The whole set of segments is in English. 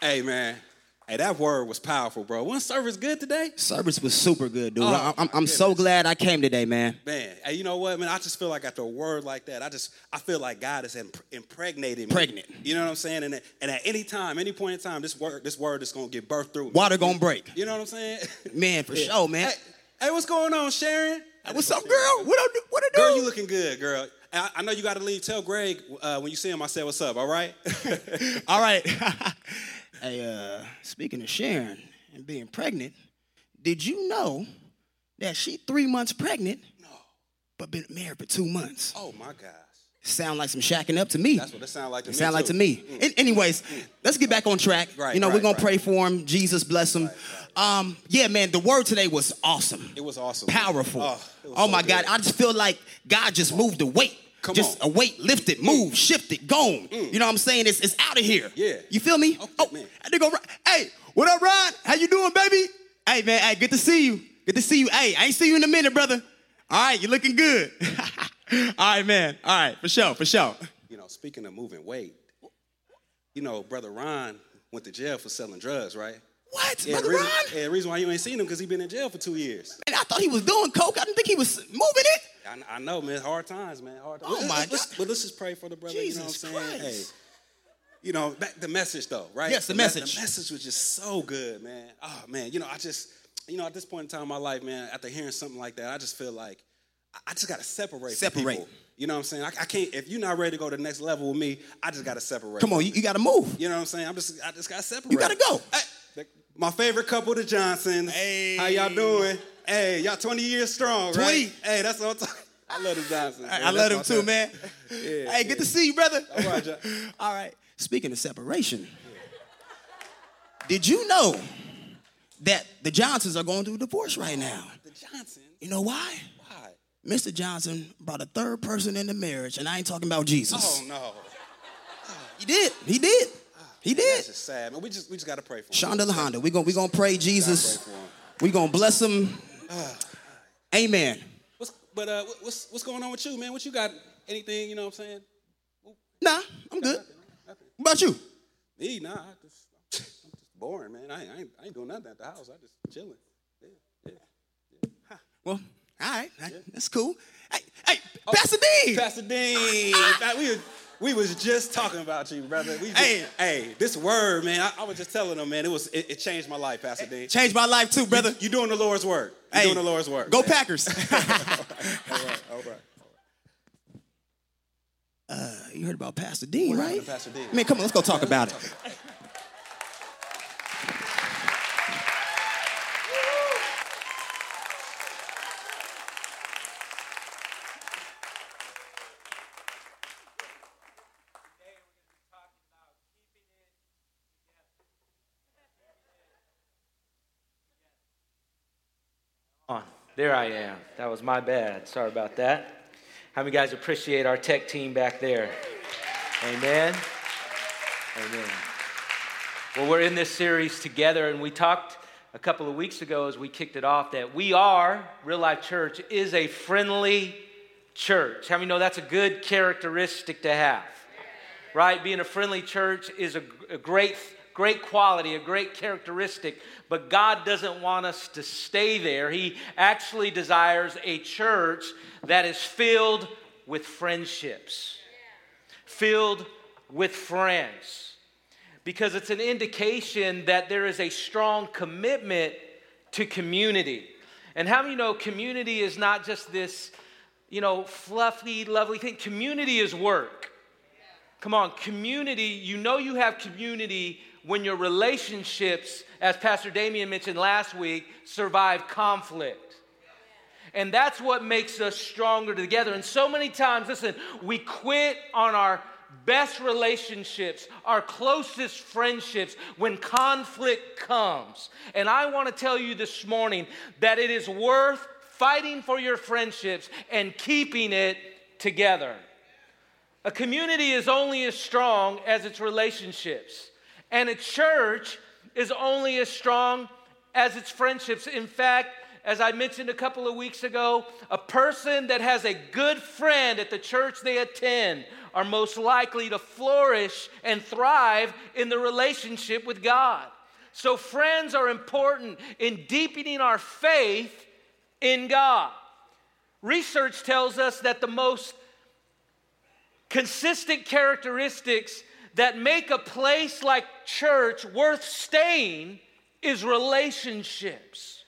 Hey man, hey that word was powerful, bro. One service good today? Service was super good, dude. Oh, I'm, I'm, I'm so glad I came today, man. Man, hey, you know what, man? I just feel like after a word like that, I just I feel like God is impregnated me. Pregnant. You know what I'm saying? And, at- and at any time, any point in time, this word this word is gonna get birthed through me. Water gonna break. You know what I'm saying? Man, for sure, man. Hey, hey, what's going on, Sharon? What's up, girl? What I do? What I do? Girl, you looking good, girl. I, I know you got to leave. Tell Greg uh, when you see him. I said, "What's up?" All right. All right. hey, uh, speaking of Sharon and being pregnant, did you know that she three months pregnant? No. But been married for two months. Oh my gosh. Sound like some shacking up to me. That's what it sound like to It me. sound like to me. An- anyways, let's get back on track. Right, you know, we're gonna right. pray for him. Jesus bless him. Um, yeah, man, the word today was awesome. It was awesome. Powerful. Oh, was Oh, so my good. God. I just feel like God just moved the weight. Come just on. a weight lifted, moved, mm. shifted, gone. Mm. You know what I'm saying? It's, it's out of here. Yeah. You feel me? Okay, oh, man. and they go, hey, what up, Ron? How you doing, baby? Hey, man, hey, good to see you. Good to see you. Hey, I ain't see you in a minute, brother. All right, you looking good. All right, man. All right, for sure, for sure. You know, speaking of moving weight, you know, brother Ron went to jail for selling drugs, right? What, Yeah, brother the reason, Ron? yeah, the reason why you ain't seen him because he been in jail for two years. Man, I thought he was doing coke. I didn't think he was moving it. I, I know, man. Hard times, man. Hard times. Oh, my let's, God. But let's just pray for the brother. Jesus you know what I'm saying? Christ. Hey, you know, back the message though, right? Yes, the me- message. The message was just so good, man. Oh man, you know, I just, you know, at this point in time in my life, man, after hearing something like that, I just feel like I- just gotta separate. Separate. You know what I'm saying? I, I can't. If you're not ready to go to the next level with me, I just gotta separate. Come on, you, you got to move. You know what I'm saying? I'm just, I just gotta separate. You gotta go. Hey, my favorite couple, the Johnsons. Hey. How y'all doing? Hey, y'all 20 years strong, 20. Hey, that's what I'm talking. I love the Johnsons. I, man. Love him too, man. Yeah, hey, good to see you, brother. All right, John. All right. Speaking of separation, did you know that the Johnsons are going through a divorce right now? The Johnsons. You know why? Why? Mr. Johnson brought a third person into marriage, and I ain't talking about Jesus. Oh no. He did. He did. He ah, did. That's just sad, man. We just, we just gotta pray for him. Shonda LaHonda, we're going we gonna pray Jesus. Pray for him. We're going to bless him. Uh, amen. What's, but uh, what's, what's going on with you, man? What you got? Anything? You know what I'm saying? Nah, I'm good. What about you? Me, nah. I just, I'm just boring, man. I ain't, I ain't, I ain't doing nothing at the house. I just chilling. Yeah, yeah. Well, all right. That's cool. Hey, hey, Pastor D. Pastor Dean, in fact, ah, ah. we was, we was just talking about you, brother. We just, Hey. hey, this word, man. I, I was just telling them, man. It was it, it changed my life, Pastor Dean. Changed my life too, brother. You doing the Lord's work? You Hey, doing the Lord's work? Go man. Packers. All right, all right. Uh, you heard about Pastor Dean, right? Pastor Dean? Man, come on, let's go talk about it. on. There I am. That was my bad. Sorry about that. How many guys appreciate our tech team back there? Amen. Amen. Well, we're in this series together, and we talked a couple of weeks ago as we kicked it off that we are, Real Life Church, is a friendly church. How many know that's a good characteristic to have? right? Being a friendly church is a, a great, great quality, a great characteristic, but God doesn't want us to stay there. He actually desires a church that is filled with friendships, filled with friends, because it's an indication that there is a strong commitment to community. And how many know community is not just this, you know, fluffy, lovely thing? Community is work. Come on, community, you know you have community when your relationships, as Pastor Damien mentioned last week, survive conflict. And that's what makes us stronger together. And so many times, listen, we quit on our best relationships, our closest friendships when conflict comes. And I want to tell you this morning that it is worth fighting for your friendships and keeping it together. A community is only as strong as its relationships, and a church is only as strong as its friendships. In fact, as I mentioned a couple of weeks ago, a person that has a good friend at the church they attend are most likely to flourish and thrive in the relationship with God. So, friends are important in deepening our faith in God. Research tells us that the most consistent characteristics that make a place like church worth staying is relationships.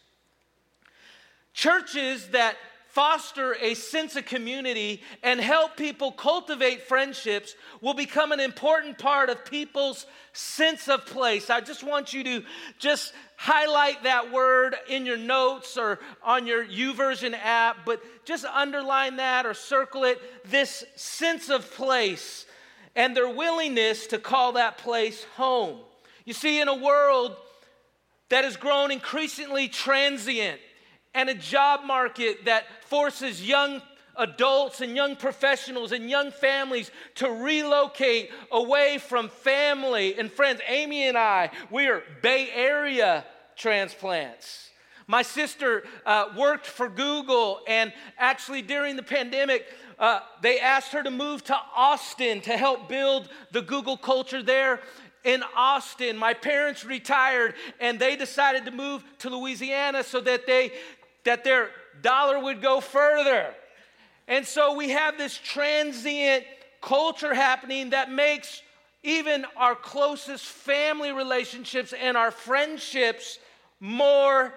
Churches that foster a sense of community and help people cultivate friendships will become an important part of people's sense of place. I just want you to just highlight that word in your notes or on your YouVersion app, but just underline that or circle it this sense of place and their willingness to call that place home. You see, in a world that has grown increasingly transient, and a job market that forces young adults and young professionals and young families to relocate away from family and friends. Amy and I, we are Bay Area transplants. My sister uh, worked for Google, and actually during the pandemic, uh, they asked her to move to Austin to help build the Google culture there in Austin. My parents retired and they decided to move to Louisiana so that they that their dollar would go further. And so we have this transient culture happening that makes even our closest family relationships and our friendships more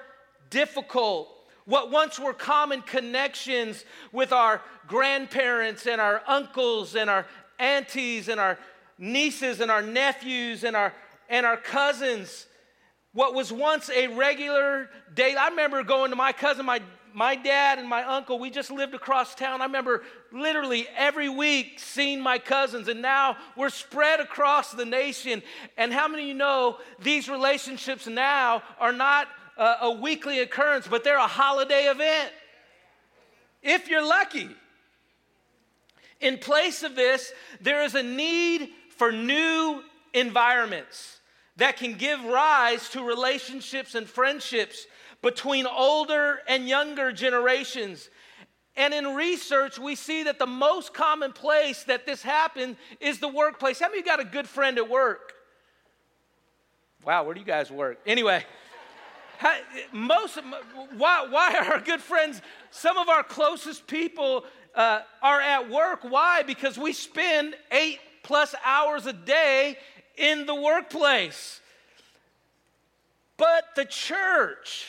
difficult. What once were common connections with our grandparents and our uncles and our aunties and our nieces and our nephews and our and our cousins what was once a regular day. I remember going to my cousin, my, my dad, and my uncle. We just lived across town. I remember literally every week seeing my cousins, and now we're spread across the nation. And how many of you know these relationships now are not a, a weekly occurrence, but they're a holiday event? If you're lucky. In place of this, there is a need for new environments that can give rise to relationships and friendships between older and younger generations. And in research, we see that the most common place that this happens is the workplace. How many of you got a good friend at work? Wow, where do you guys work? Anyway, how, most why, why are our good friends? Some of our closest people uh, are at work. Why? Because we spend eight plus hours a day in the workplace. But the church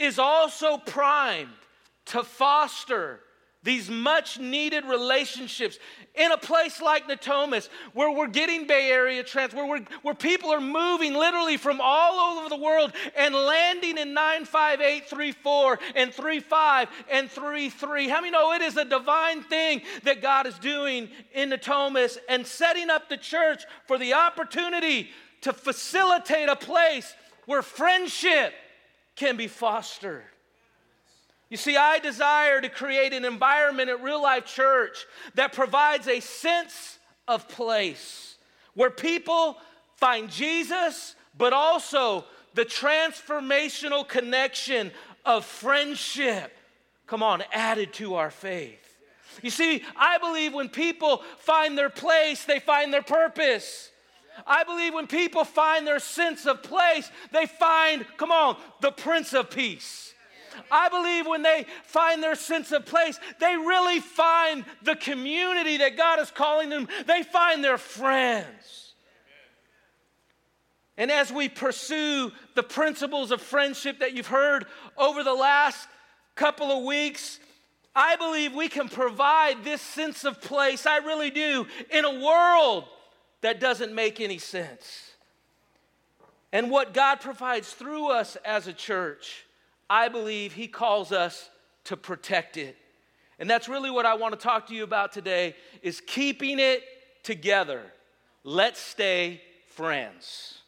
is also primed to foster these much needed relationships in a place like Natomas, where we're getting Bay Area trans, where, we're, where people are moving literally from all over the world and landing in 95834 and 35 and 33. How many know it is a divine thing that God is doing in Natomas and setting up the church for the opportunity to facilitate a place where friendship can be fostered? You see, I desire to create an environment at Real Life Church that provides a sense of place where people find Jesus, but also the transformational connection of friendship. Come on, added to our faith. You see, I believe when people find their place, they find their purpose. I believe when people find their sense of place, they find, come on, the Prince of Peace. I believe when they find their sense of place, they really find the community that God is calling them, they find their friends. And as we pursue the principles of friendship that you've heard over the last couple of weeks, I believe we can provide this sense of place, I really do, in a world that doesn't make any sense. And what God provides through us as a church I believe He calls us to protect it. And that's really what I want to talk to you about today is keeping it together. Let's stay friends.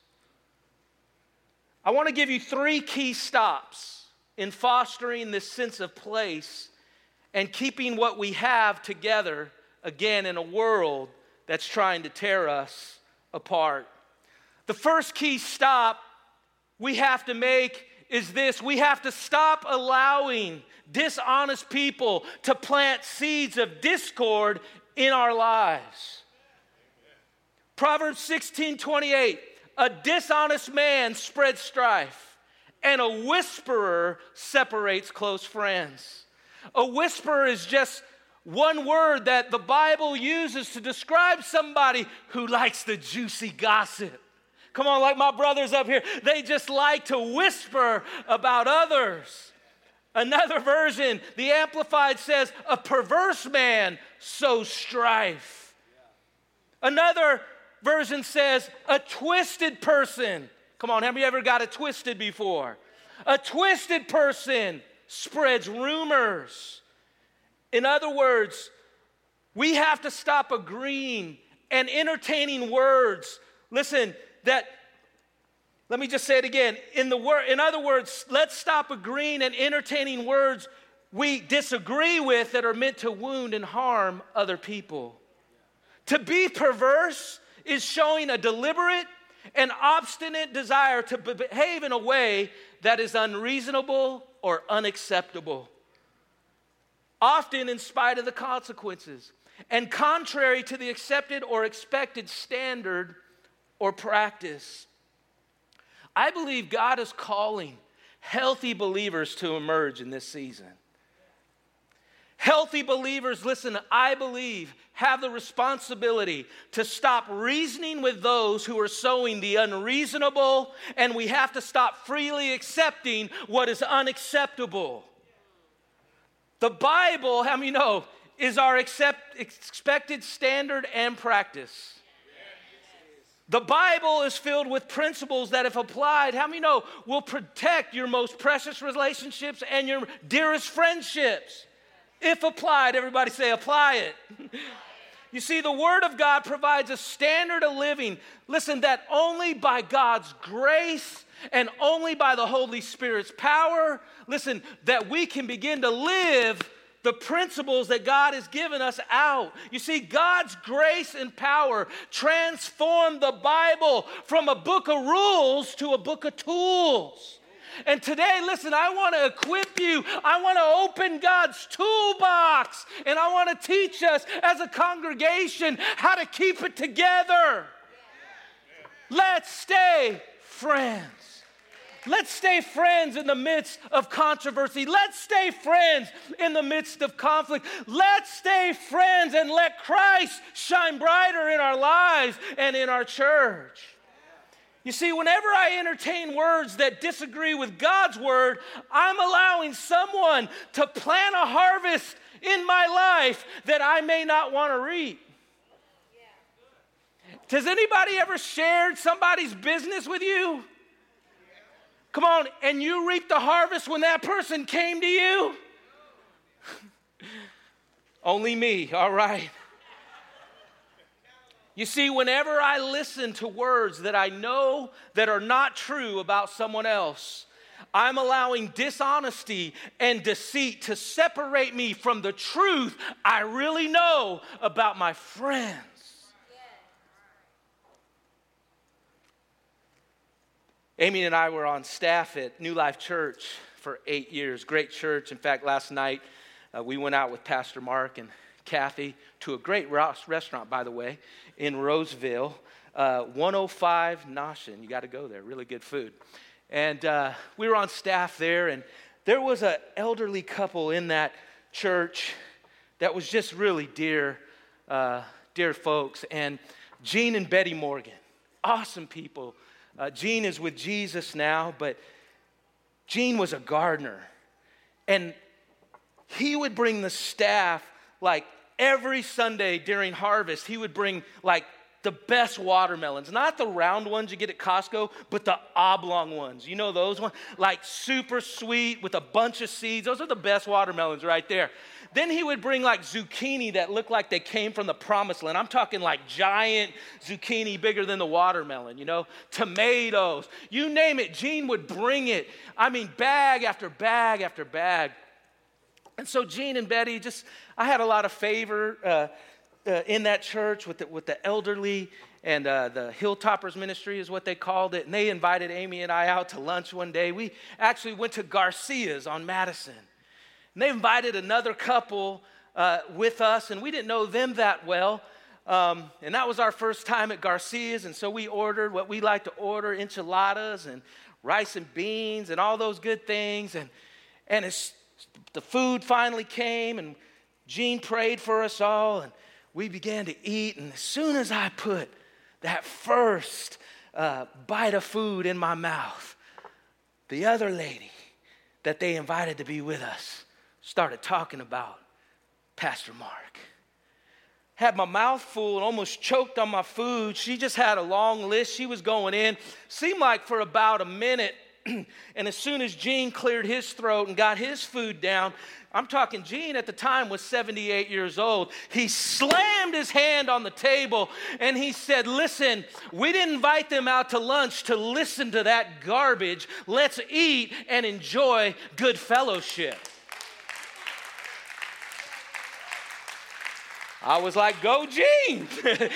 I want to give you three key stops in fostering this sense of place and keeping what we have together again in a world that's trying to tear us apart. The first key stop we have to make is this we have to stop allowing dishonest people to plant seeds of discord in our lives. Proverbs 16 28, a dishonest man spreads strife, and a whisperer separates close friends. A whisperer is just one word that the Bible uses to describe somebody who likes the juicy gossip. Come on, like my brothers up here, they just like to whisper about others. Another version, the Amplified says, a perverse man sows strife. Another version says, a twisted person. Come on, have you ever got a twisted before? A twisted person spreads rumors. In other words, we have to stop agreeing and entertaining words. Listen, that let me just say it again. In the word, in other words, let's stop agreeing and entertaining words we disagree with that are meant to wound and harm other people. To be perverse is showing a deliberate and obstinate desire to behave in a way that is unreasonable or unacceptable, often in spite of the consequences, and contrary to the accepted or expected standard or practice. I believe God is calling healthy believers to emerge in this season. Healthy believers, listen, I believe, have the responsibility to stop reasoning with those who are sowing the unreasonable, and we have to stop freely accepting what is unacceptable. The Bible, how many know, is our accept, expected standard and practice. The Bible is filled with principles that, if applied, how many know will protect your most precious relationships and your dearest friendships? If applied, everybody say, apply it. you see, the Word of God provides a standard of living, listen, that only by God's grace and only by the Holy Spirit's power, listen, that we can begin to live the principles that God has given us out. You see, God's grace and power transformed the Bible from a book of rules to a book of tools. And today, listen, I want to equip you. I want to open God's toolbox. And I want to teach us as a congregation how to keep it together. Let's stay friends. Let's stay friends in the midst of controversy. Let's stay friends in the midst of conflict. Let's stay friends and let Christ shine brighter in our lives and in our church. You see, whenever I entertain words that disagree with God's word, I'm allowing someone to plant a harvest in my life that I may not want to reap. Has anybody ever shared somebody's business with you? Come on, and you reap the harvest when that person came to you? Only me, all right. You see, whenever I listen to words that I know that are not true about someone else, I'm allowing dishonesty and deceit to separate me from the truth I really know about my friends. Amy and I were on staff at New Life Church for eight years. Great church. In fact, last night uh, we went out with Pastor Mark and Kathy to a great restaurant, by the way, in Roseville, uh, 105 Noshin. You got to go there, really good food. And uh, we were on staff there, and there was an elderly couple in that church that was just really dear, uh, dear folks. And Gene and Betty Morgan, awesome people. Uh, Gene is with Jesus now, but Gene was a gardener. And he would bring the staff like every Sunday during harvest, he would bring like the best watermelons, not the round ones you get at Costco, but the oblong ones. You know those ones? Like super sweet with a bunch of seeds. Those are the best watermelons right there. Then he would bring like zucchini that looked like they came from the promised land. I'm talking like giant zucchini bigger than the watermelon, you know, tomatoes, you name it. Gene would bring it. I mean, bag after bag after bag. And so Gene and Betty just, I had a lot of favor. Uh, uh, in that church with the, with the elderly and uh, the Hilltoppers Ministry is what they called it. And they invited Amy and I out to lunch one day. We actually went to Garcia's on Madison. And they invited another couple uh, with us, and we didn't know them that well. Um, and that was our first time at Garcia's, and so we ordered what we like to order enchiladas and rice and beans and all those good things. And, and the food finally came, and Gene prayed for us all, and we began to eat. And as soon as I put that first uh, bite of food in my mouth, the other lady that they invited to be with us started talking about Pastor Mark. Had my mouth full and almost choked on my food. She just had a long list. She was going in. Seemed like for about a minute. and as soon as Gene cleared his throat and got his food down, I'm talking, Gene at the time was 78 years old. He slammed his hand on the table and he said, Listen, we didn't invite them out to lunch to listen to that garbage. Let's eat and enjoy good fellowship. I was like, Go, Gene.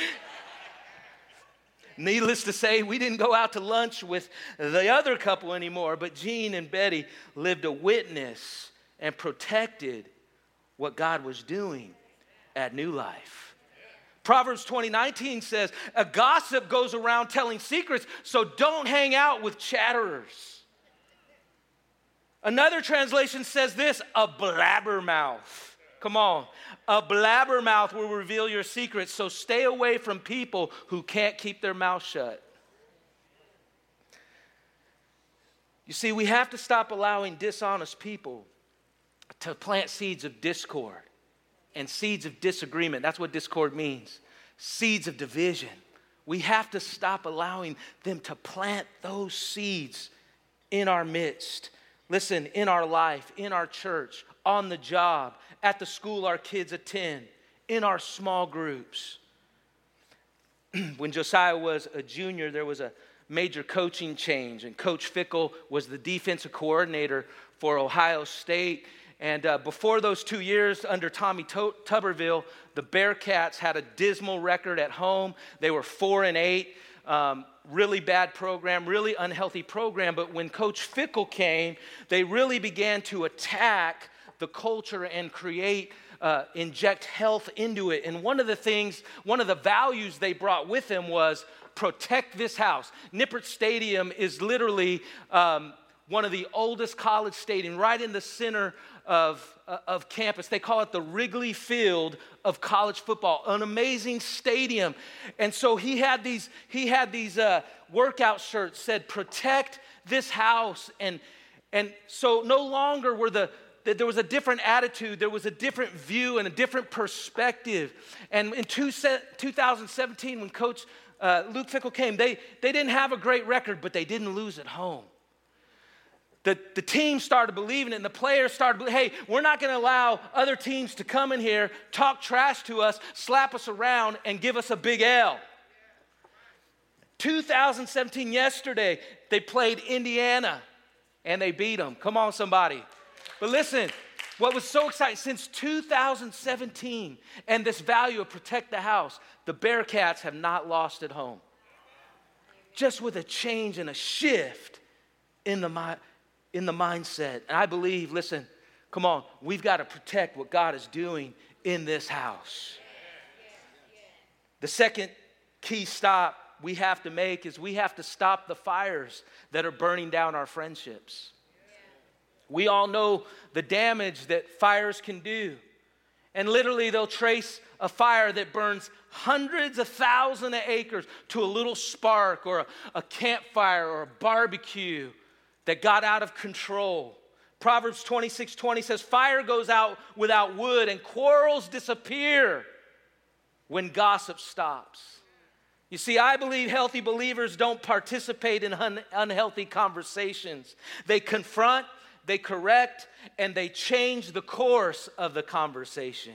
Needless to say, we didn't go out to lunch with the other couple anymore, but Gene and Betty lived a witness and protected what God was doing at New Life. Proverbs 20, 19 says, A gossip goes around telling secrets, so don't hang out with chatterers. Another translation says this a blabbermouth. Come on. A blabbermouth will reveal your secrets, so stay away from people who can't keep their mouth shut. You see, we have to stop allowing dishonest people to plant seeds of discord and seeds of disagreement. That's what discord means seeds of division. We have to stop allowing them to plant those seeds in our midst. Listen, in our life, in our church, on the job, at the school our kids attend, in our small groups. when Josiah was a junior, there was a major coaching change, and Coach Fickell was the defensive coordinator for Ohio State. And uh, before those two years under Tommy to- Tuberville, the Bearcats had a dismal record at home. They were four and eight. Um, really bad program, really unhealthy program. But when Coach Fickell came, they really began to attack the culture and create, uh, inject health into it. And one of the things, one of the values they brought with them was protect this house. Nippert Stadium is literally um, one of the oldest college stadiums, right in the center of, uh, of campus. They call it the Wrigley Field of college football, an amazing stadium. And so he had these, he had these uh, workout shirts said, protect this house. And, and so no longer were the, there was a different attitude, there was a different view and a different perspective. And in two, 2017, when Coach uh, Luke Fickell came, they, they didn't have a great record, but they didn't lose at home. The, the team started believing it and the players started hey we're not going to allow other teams to come in here talk trash to us slap us around and give us a big l. 2017 yesterday they played indiana and they beat them come on somebody but listen what was so exciting since 2017 and this value of protect the house the bearcats have not lost at home just with a change and a shift in the in the mindset. And I believe, listen, come on, we've got to protect what God is doing in this house. The second key stop we have to make is we have to stop the fires that are burning down our friendships. We all know the damage that fires can do. And literally, they'll trace a fire that burns hundreds of thousands of acres to a little spark or a, a campfire or a barbecue that got out of control. Proverbs 26 20 says, Fire goes out without wood, and quarrels disappear when gossip stops. You see, I believe healthy believers don't participate in un- unhealthy conversations. They confront, they correct, and they change the course of the conversation.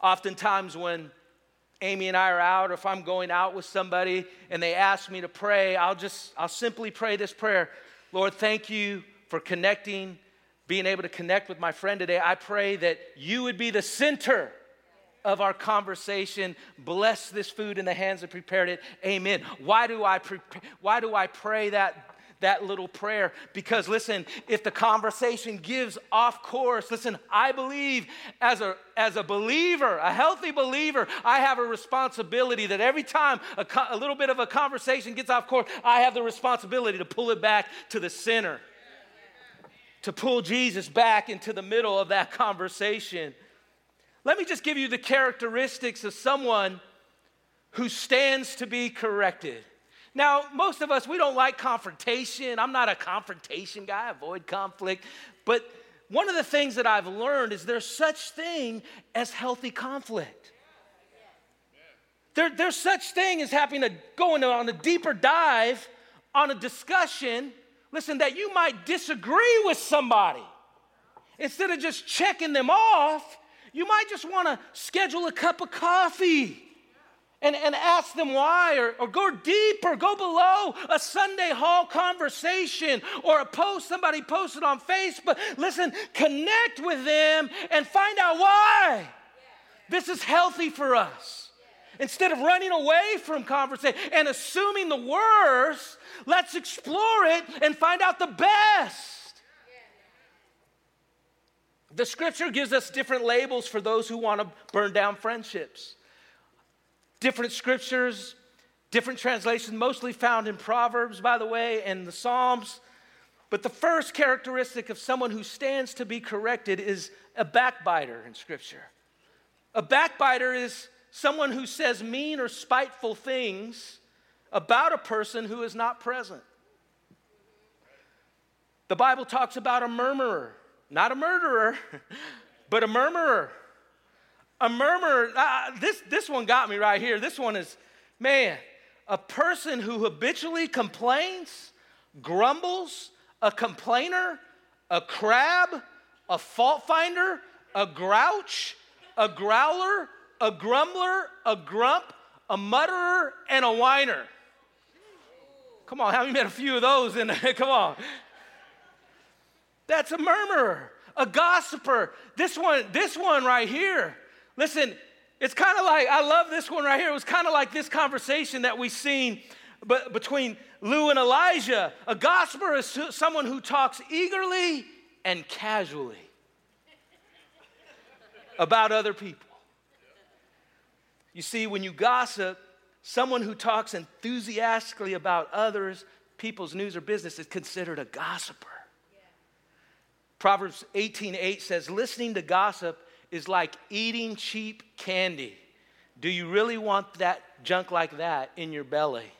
Oftentimes, when Amy and I are out, or if I'm going out with somebody and they ask me to pray, I'll just, I'll simply pray this prayer Lord, thank you for connecting, being able to connect with my friend today. I pray that you would be the center of our conversation. Bless this food in the hands that prepared it. Amen. Why do I, pre- why do I pray that that little prayer. Because listen if the conversation gives off course listen i believe as a as a believer a healthy believer i have a responsibility that every time a, a little bit of a conversation gets off course i have the responsibility to pull it back to the center. To pull jesus back into the middle of that conversation. Let me just give you the characteristics of someone who stands to be corrected now, most of us, we don't like confrontation. I'm not a confrontation guy, I avoid conflict. But one of the things that I've learned is there's such thing as healthy conflict. There, there's such thing as having to go on a deeper dive on a discussion, listen, that you might disagree with somebody. Instead of just checking them off, you might just want to schedule a cup of coffee and, and ask them why, or, or go deeper, go below a Sunday hall conversation or a post somebody posted on Facebook. Listen, connect with them and find out why. This is healthy for us. Instead of running away from conversation and assuming the worst, let's explore it and find out the best. The scripture gives us different labels for those who want to burn down friendships different scriptures, different translations, mostly found in Proverbs, by the way, and the Psalms. But the first characteristic of someone who stands to be corrected is a backbiter in Scripture. A backbiter is someone who says mean or spiteful things about a person who is not present. The Bible talks about a murmurer, not a murderer, but a murmurer. A murmur, uh, this, this one got me right here. This one is, man, a person who habitually complains, grumbles, a complainer, a crab, a fault finder, a grouch, a growler, a grumbler, a grump, a mutterer, and a whiner. Come on, have you met a few of those in there? Come on. That's a murmurer, a gossiper. This one, this one right here Listen, it's kind of like, I love this one right here. It was kind of like this conversation that we've seen but between Lou and Elijah. A gossiper is someone who talks eagerly and casually about other people. You see, when you gossip, someone who talks enthusiastically about others, people's news or business is considered a gossiper. Proverbs 18:8 says, listening to gossip is like eating cheap candy. Do you really want that junk like that in your belly?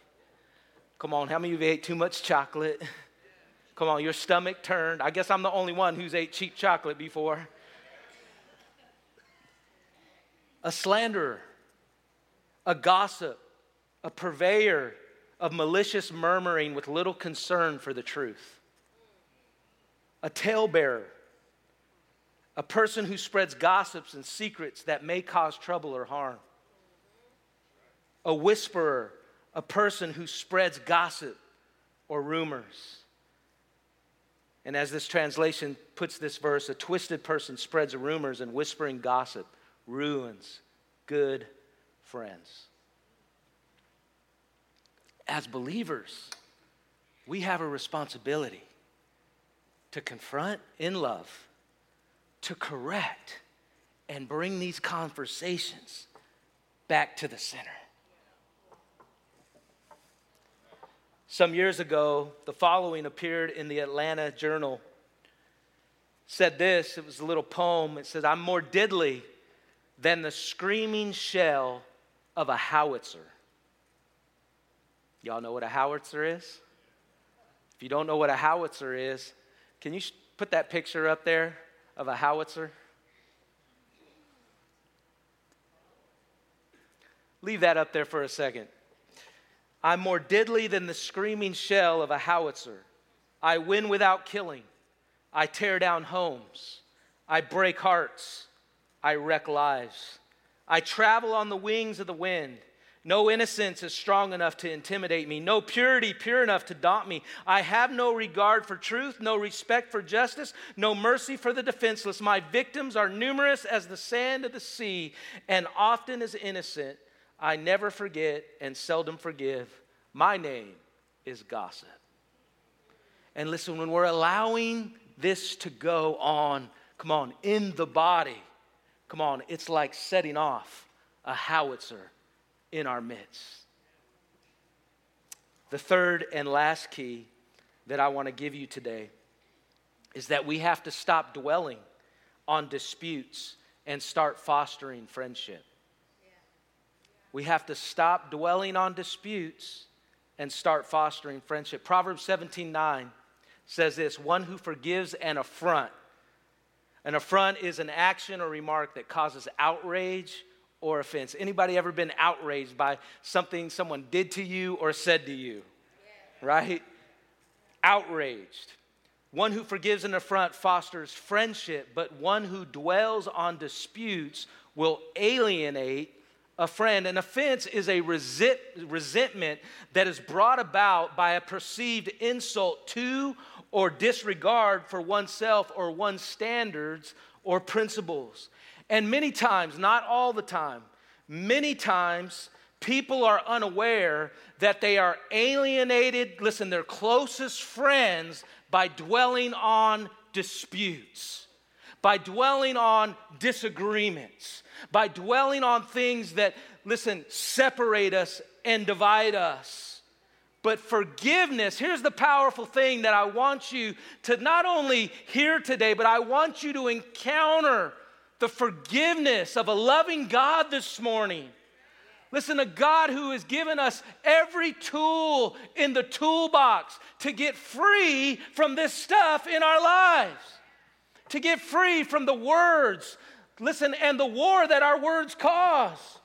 Come on, how many of you ate too much chocolate? Come on, your stomach turned. I guess I'm the only one who's ate cheap chocolate before. A slanderer, a gossip, a purveyor of malicious murmuring with little concern for the truth, a talebearer, a person who spreads gossips and secrets that may cause trouble or harm. A whisperer, a person who spreads gossip or rumors. And as this translation puts this verse, a twisted person spreads rumors and whispering gossip ruins good friends. As believers, we have a responsibility to confront in love to correct and bring these conversations back to the center. Some years ago, the following appeared in the Atlanta Journal. Said this, it was a little poem. It says, I'm more deadly than the screaming shell of a howitzer. Y'all know what a howitzer is? If you don't know what a howitzer is, can you put that picture up there? Of a howitzer? Leave that up there for a second. I'm more deadly than the screaming shell of a howitzer. I win without killing. I tear down homes. I break hearts. I wreck lives. I travel on the wings of the wind. No innocence is strong enough to intimidate me. No purity pure enough to daunt me. I have no regard for truth, no respect for justice, no mercy for the defenseless. My victims are numerous as the sand of the sea, and often as innocent. I never forget and seldom forgive. My name is gossip. And listen, when we're allowing this to go on, come on, in the body, come on, it's like setting off a howitzer in our midst. The third and last key that I want to give you today is that we have to stop dwelling on disputes and start fostering friendship. We have to stop dwelling on disputes and start fostering friendship. Proverbs 17 9 says this one who forgives an affront. An affront is an action or remark that causes outrage or offense. Anybody ever been outraged by something someone did to you or said to you? Yeah. Right? Outraged. One who forgives an affront fosters friendship, but one who dwells on disputes will alienate a friend. An offense is a resent, resentment that is brought about by a perceived insult to or disregard for oneself or one's standards or principles. And many times, not all the time, many times, people are unaware that they are alienated, listen, their closest friends by dwelling on disputes, by dwelling on disagreements, by dwelling on things that, listen, separate us and divide us. But forgiveness, here's the powerful thing that I want you to not only hear today, but I want you to encounter the forgiveness of a loving God this morning. Listen, a God who has given us every tool in the toolbox to get free from this stuff in our lives, to get free from the words, listen, and the war that our words cause.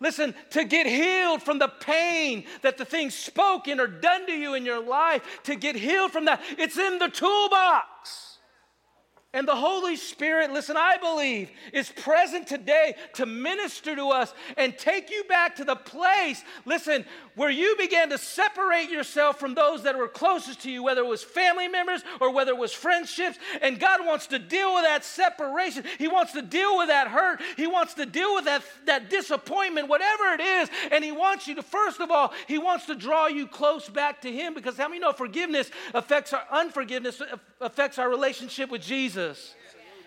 Listen, to get healed from the pain that the things spoken or done to you in your life, to get healed from that, it's in the toolbox. And the Holy Spirit, listen, I believe, is present today to minister to us and take you back to the place, listen, where you began to separate yourself from those that were closest to you, whether it was family members or whether it was friendships. And God wants to deal with that separation. He wants to deal with that hurt. He wants to deal with that, that disappointment, whatever it is. And He wants you to, first of all, He wants to draw you close back to Him because how many know forgiveness affects our unforgiveness, affects our relationship with Jesus? Jesus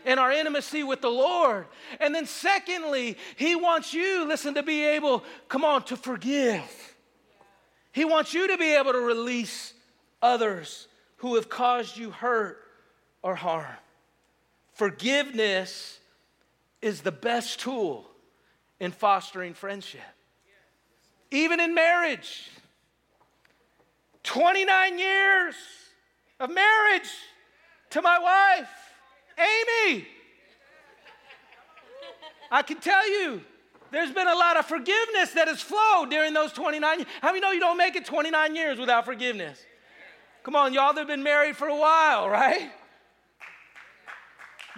and our intimacy with the Lord. And then, secondly, He wants you, listen, to be able, come on, to forgive. He wants you to be able to release others who have caused you hurt or harm. Forgiveness is the best tool in fostering friendship. Even in marriage, 29 years of marriage to my wife. Amy, I can tell you, there's been a lot of forgiveness that has flowed during those 29 years. How many know you don't make it 29 years without forgiveness? Come on, y'all that have been married for a while, right?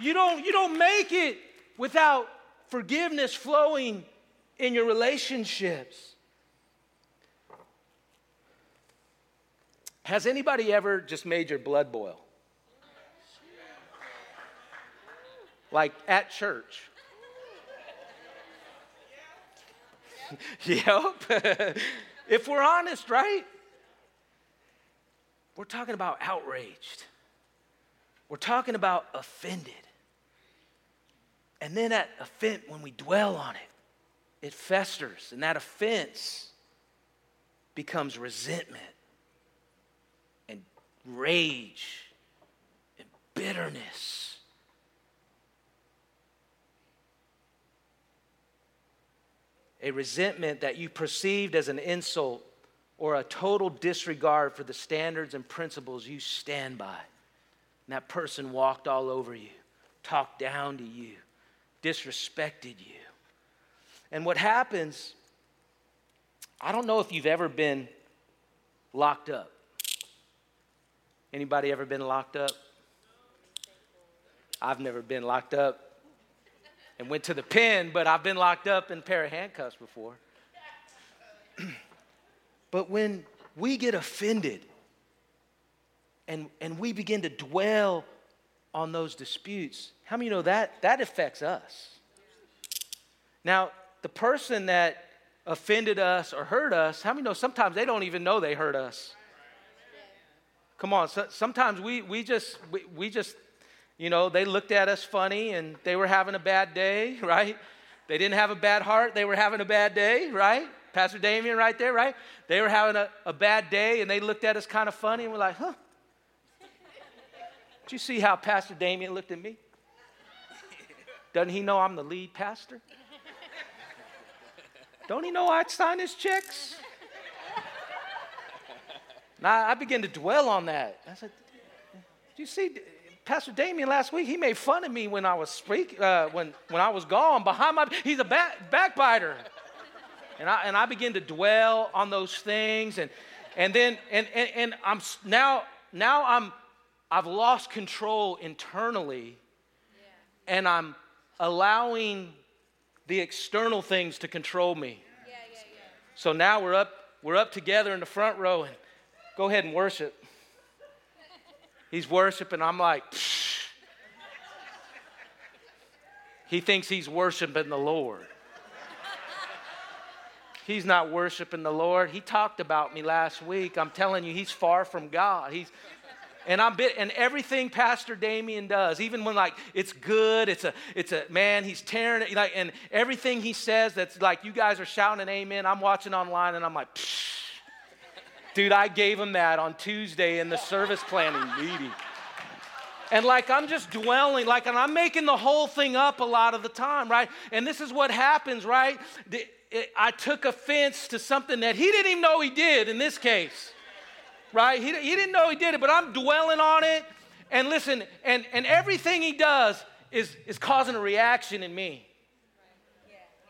You don't, you don't make it without forgiveness flowing in your relationships. Has anybody ever just made your blood boil? like at church. yep. if we're honest, right? We're talking about outraged. We're talking about offended. And then that offense, when we dwell on it, it festers, and that offense becomes resentment and rage and bitterness a resentment that you perceived as an insult or a total disregard for the standards and principles you stand by. And that person walked all over you, talked down to you, disrespected you. And what happens, I don't know if you've ever been locked up. Anybody ever been locked up? I've never been locked up and went to the pen, but I've been locked up in a pair of handcuffs before. but when we get offended and, and we begin to dwell on those disputes, how many know that that affects us? Now, the person that offended us or hurt us, how many know sometimes they don't even know they hurt us? Come on, so, sometimes we, we just we, we just you know, they looked at us funny and they were having a bad day, right? They didn't have a bad heart, they were having a bad day, right? Pastor Damien right there, right? They were having a, a bad day and they looked at us kind of funny and we're like, huh? Did you see how Pastor Damien looked at me? Doesn't he know I'm the lead pastor? Don't he know I'd sign his checks? Now I begin to dwell on that. I said, "Do you see Pastor Damien last week? He made fun of me when I was speak, uh, when when I was gone behind my. He's a back, backbiter, and I and I begin to dwell on those things, and and then and and, and I'm now now I'm I've lost control internally, yeah. and I'm allowing the external things to control me. Yeah, yeah, so now we're up, we're up together in the front row and go ahead and worship. He's worshiping. I'm like, Psh. he thinks he's worshiping the Lord. He's not worshiping the Lord. He talked about me last week. I'm telling you, he's far from God. He's and I'm bit, and everything Pastor Damien does, even when like it's good, it's a, it's a man, he's tearing it, like, and everything he says that's like you guys are shouting an amen. I'm watching online and I'm like, Psh. Dude, I gave him that on Tuesday in the service planning meeting. And like I'm just dwelling, like, and I'm making the whole thing up a lot of the time, right? And this is what happens, right? I took offense to something that he didn't even know he did in this case right? He, he didn't know he did it, but I'm dwelling on it. And listen, and, and everything he does is, is causing a reaction in me.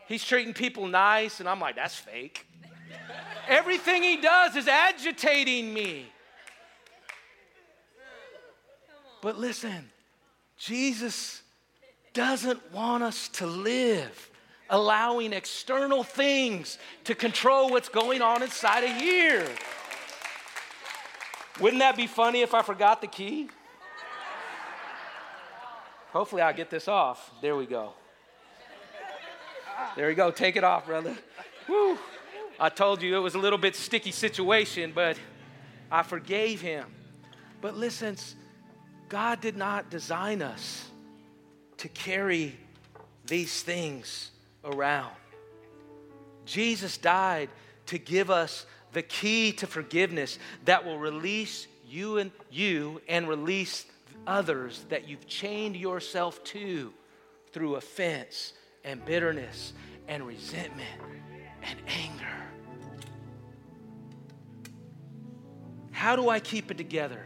He's treating people nice, and I'm like, that's fake. Everything he does is agitating me. But listen, Jesus doesn't want us to live allowing external things to control what's going on inside of here. Wouldn't that be funny if I forgot the key? Hopefully, I'll get this off. There we go. There we go. Take it off, brother. Woo. I told you it was a little bit sticky situation, but I forgave him. But listen, God did not design us to carry these things around. Jesus died to give us the key to forgiveness that will release you and you and release others that you've chained yourself to through offense and bitterness and resentment and anger. How do I keep it together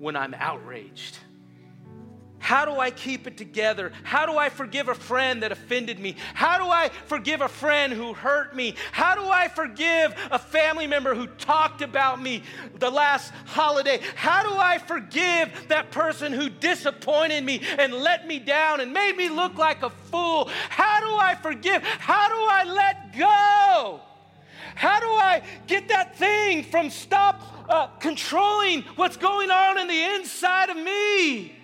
when I'm outraged? How do I keep it together? How do I forgive a friend that offended me? How do I forgive a friend who hurt me? How do I forgive a family member who talked about me the last holiday? How do I forgive that person who disappointed me and let me down and made me look like a fool? How do I forgive? How do I let go? How do I get that thing from stop uh, controlling what's going on in the inside of me?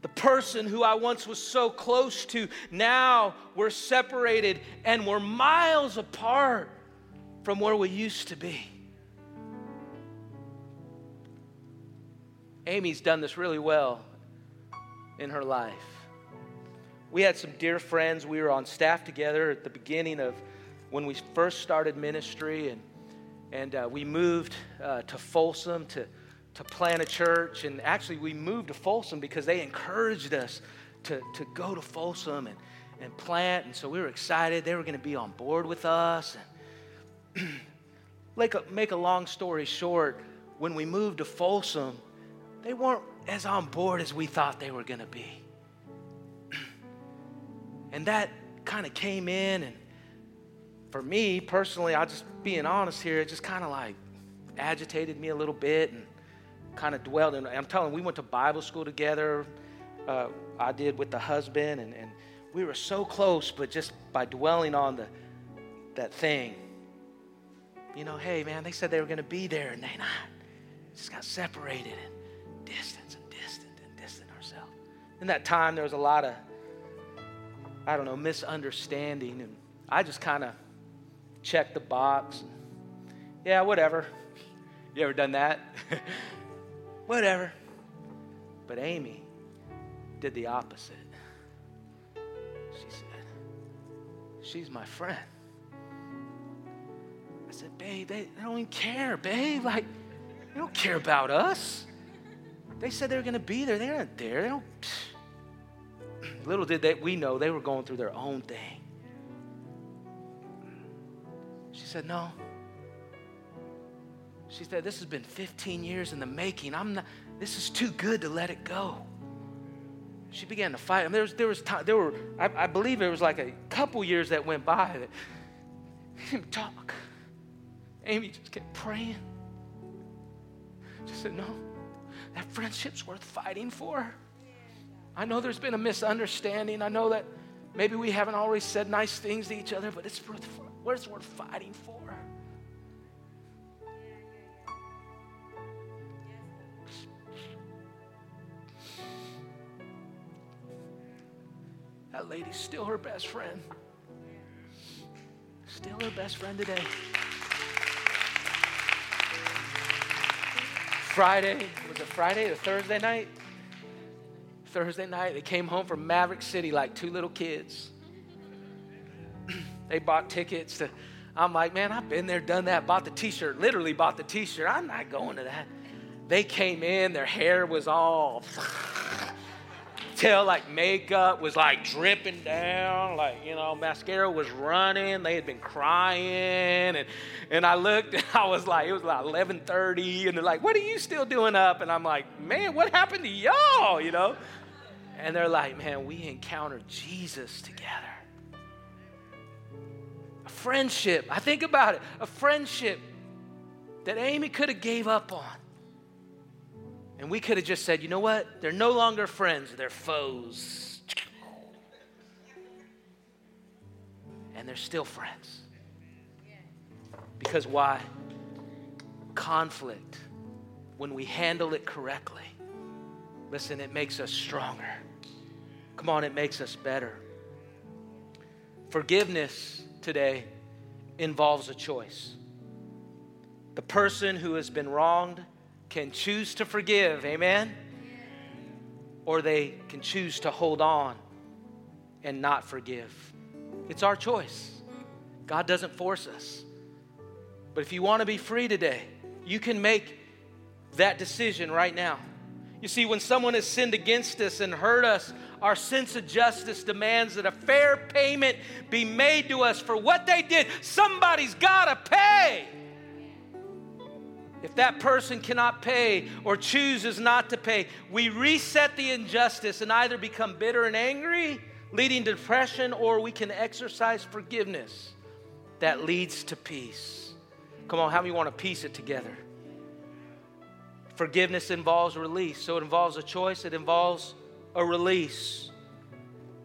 The person who I once was so close to, now we're separated and we're miles apart from where we used to be. Amy's done this really well in her life. We had some dear friends. We were on staff together at the beginning of when we first started ministry, and, and uh, we moved uh, to Folsom to to plant a church. And actually, we moved to Folsom because they encouraged us to, to go to Folsom and, and plant. And so we were excited. They were going to be on board with us. And make, a, make a long story short, when we moved to Folsom, they weren't as on board as we thought they were going to be. And that kind of came in. And for me personally, I just being honest here, it just kind of like agitated me a little bit. And kind of dwelled in. I'm telling we went to Bible school together. Uh, I did with the husband, and, and we were so close, but just by dwelling on the that thing, you know, hey man, they said they were going to be there, and they not. Just got separated and distance and distant and distant ourselves. In that time, there was a lot of, I don't know, misunderstanding, and I just kind of checked the box. Yeah, whatever. You ever done that? whatever. But Amy did the opposite. She said, She's my friend. I said, Babe, they, they don't even care, babe. Like, they don't care about us. They said they were going to be there. They're not there. They don't. Little did they, we know they were going through their own thing. She said, No. She said, This has been 15 years in the making. I'm not, this is too good to let it go. She began to fight. I mean, there was, there was time, there were, I, I believe it was like a couple years that went by that he talk. Amy just kept praying. She said, No, that friendship's worth fighting for. I know there's been a misunderstanding. I know that maybe we haven't always said nice things to each other, but it's worth, it's worth fighting for. That lady's still her best friend. Still her best friend today. Friday, was it Friday or Thursday night? Thursday night, they came home from Maverick City like two little kids. they bought tickets to, I'm like, man, I've been there, done that, bought the t shirt, literally bought the t shirt. I'm not going to that. They came in, their hair was all tell like makeup was like dripping down, like you know, mascara was running. They had been crying, and and I looked and I was like, it was like 11:30, and they're like, "What are you still doing up?" And I'm like, "Man, what happened to y'all?" You know, and they're like, "Man, we encountered Jesus together." A friendship. I think about it. A friendship that Amy could have gave up on and we could have just said, you know what? They're no longer friends, they're foes. And they're still friends. Because why? Conflict, when we handle it correctly, listen, it makes us stronger. Come on, it makes us better. Forgiveness today involves a choice. The person who has been wronged can choose to forgive, amen? Or they can choose to hold on and not forgive. It's our choice. God doesn't force us. But if you want to be free today, you can make that decision right now. You see, when someone has sinned against us and hurt us, our sense of justice demands that a fair payment be made to us for what they did. Somebody's got to pay. If that person cannot pay or chooses not to pay, we reset the injustice and either become bitter and angry, leading to depression, or we can exercise forgiveness that leads to peace. Come on, how many want to piece it together? Forgiveness involves release. So it involves a choice, it involves a release.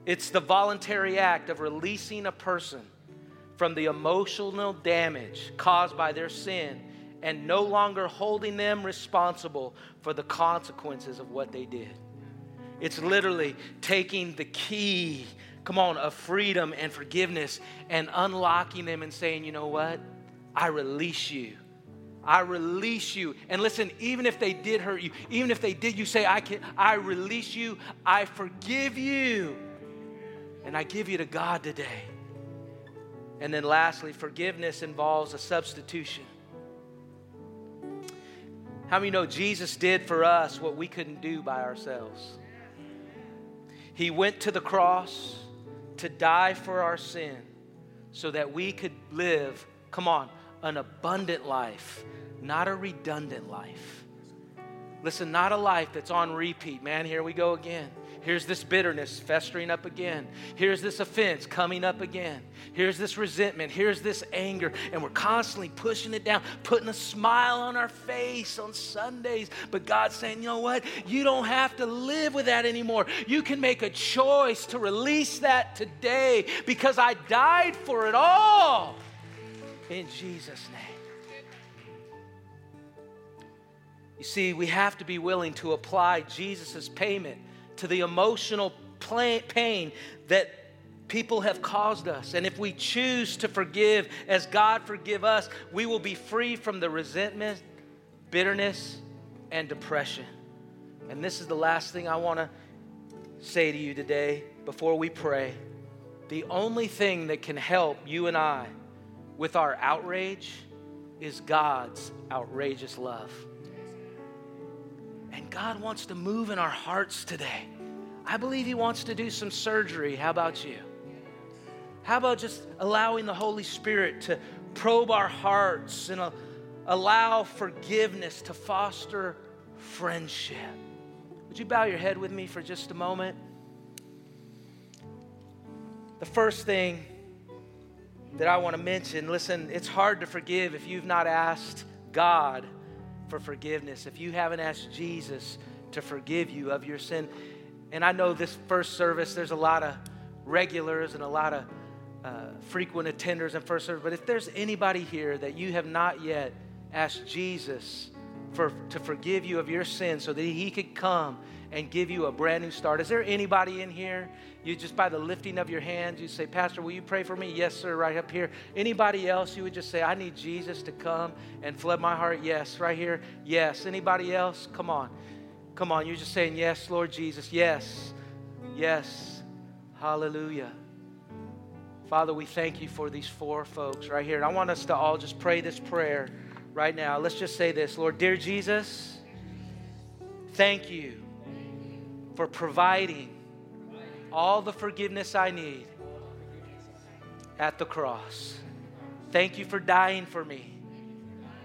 It's the voluntary act of releasing a person from the emotional damage caused by their sin and no longer holding them responsible for the consequences of what they did. It's literally taking the key, come on, of freedom and forgiveness and unlocking them and saying, you know what? I release you. I release you. And listen, even if they did hurt you, even if they did, you say, I can I release you, I forgive you. And I give you to God today. And then lastly, forgiveness involves a substitution. How many know Jesus did for us what we couldn't do by ourselves? He went to the cross to die for our sin so that we could live, come on, an abundant life, not a redundant life. Listen, not a life that's on repeat. Man, here we go again. Here's this bitterness festering up again. Here's this offense coming up again. Here's this resentment. Here's this anger. And we're constantly pushing it down, putting a smile on our face on Sundays. But God's saying, you know what? You don't have to live with that anymore. You can make a choice to release that today because I died for it all. In Jesus' name. You see, we have to be willing to apply Jesus' payment to the emotional pain that people have caused us. And if we choose to forgive as God forgive us, we will be free from the resentment, bitterness, and depression. And this is the last thing I want to say to you today before we pray. The only thing that can help you and I with our outrage is God's outrageous love. And God wants to move in our hearts today. I believe He wants to do some surgery. How about you? How about just allowing the Holy Spirit to probe our hearts and allow forgiveness to foster friendship? Would you bow your head with me for just a moment? The first thing that I want to mention listen, it's hard to forgive if you've not asked God for forgiveness, if you haven't asked Jesus to forgive you of your sin. And I know this first service, there's a lot of regulars and a lot of uh, frequent attenders in first service. But if there's anybody here that you have not yet asked Jesus for, to forgive you of your sins so that he could come and give you a brand new start. Is there anybody in here? You just by the lifting of your hands, you say, Pastor, will you pray for me? Yes, sir, right up here. Anybody else, you would just say, I need Jesus to come and flood my heart. Yes, right here. Yes. Anybody else? Come on. Come on, you're just saying, Yes, Lord Jesus. Yes, yes. Hallelujah. Father, we thank you for these four folks right here. And I want us to all just pray this prayer right now. Let's just say this Lord, dear Jesus, thank you for providing all the forgiveness I need at the cross. Thank you for dying for me.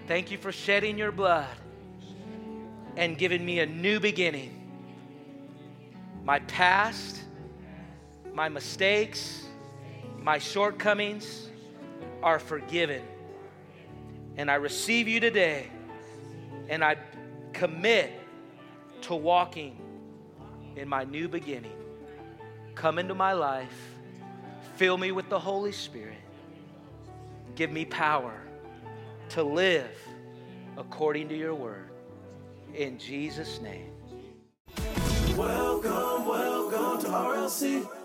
Thank you for shedding your blood and giving me a new beginning. My past, my mistakes, my shortcomings are forgiven. And I receive you today, and I commit to walking in my new beginning. Come into my life, fill me with the Holy Spirit, give me power to live according to your word in Jesus' name. Welcome, welcome to RLC.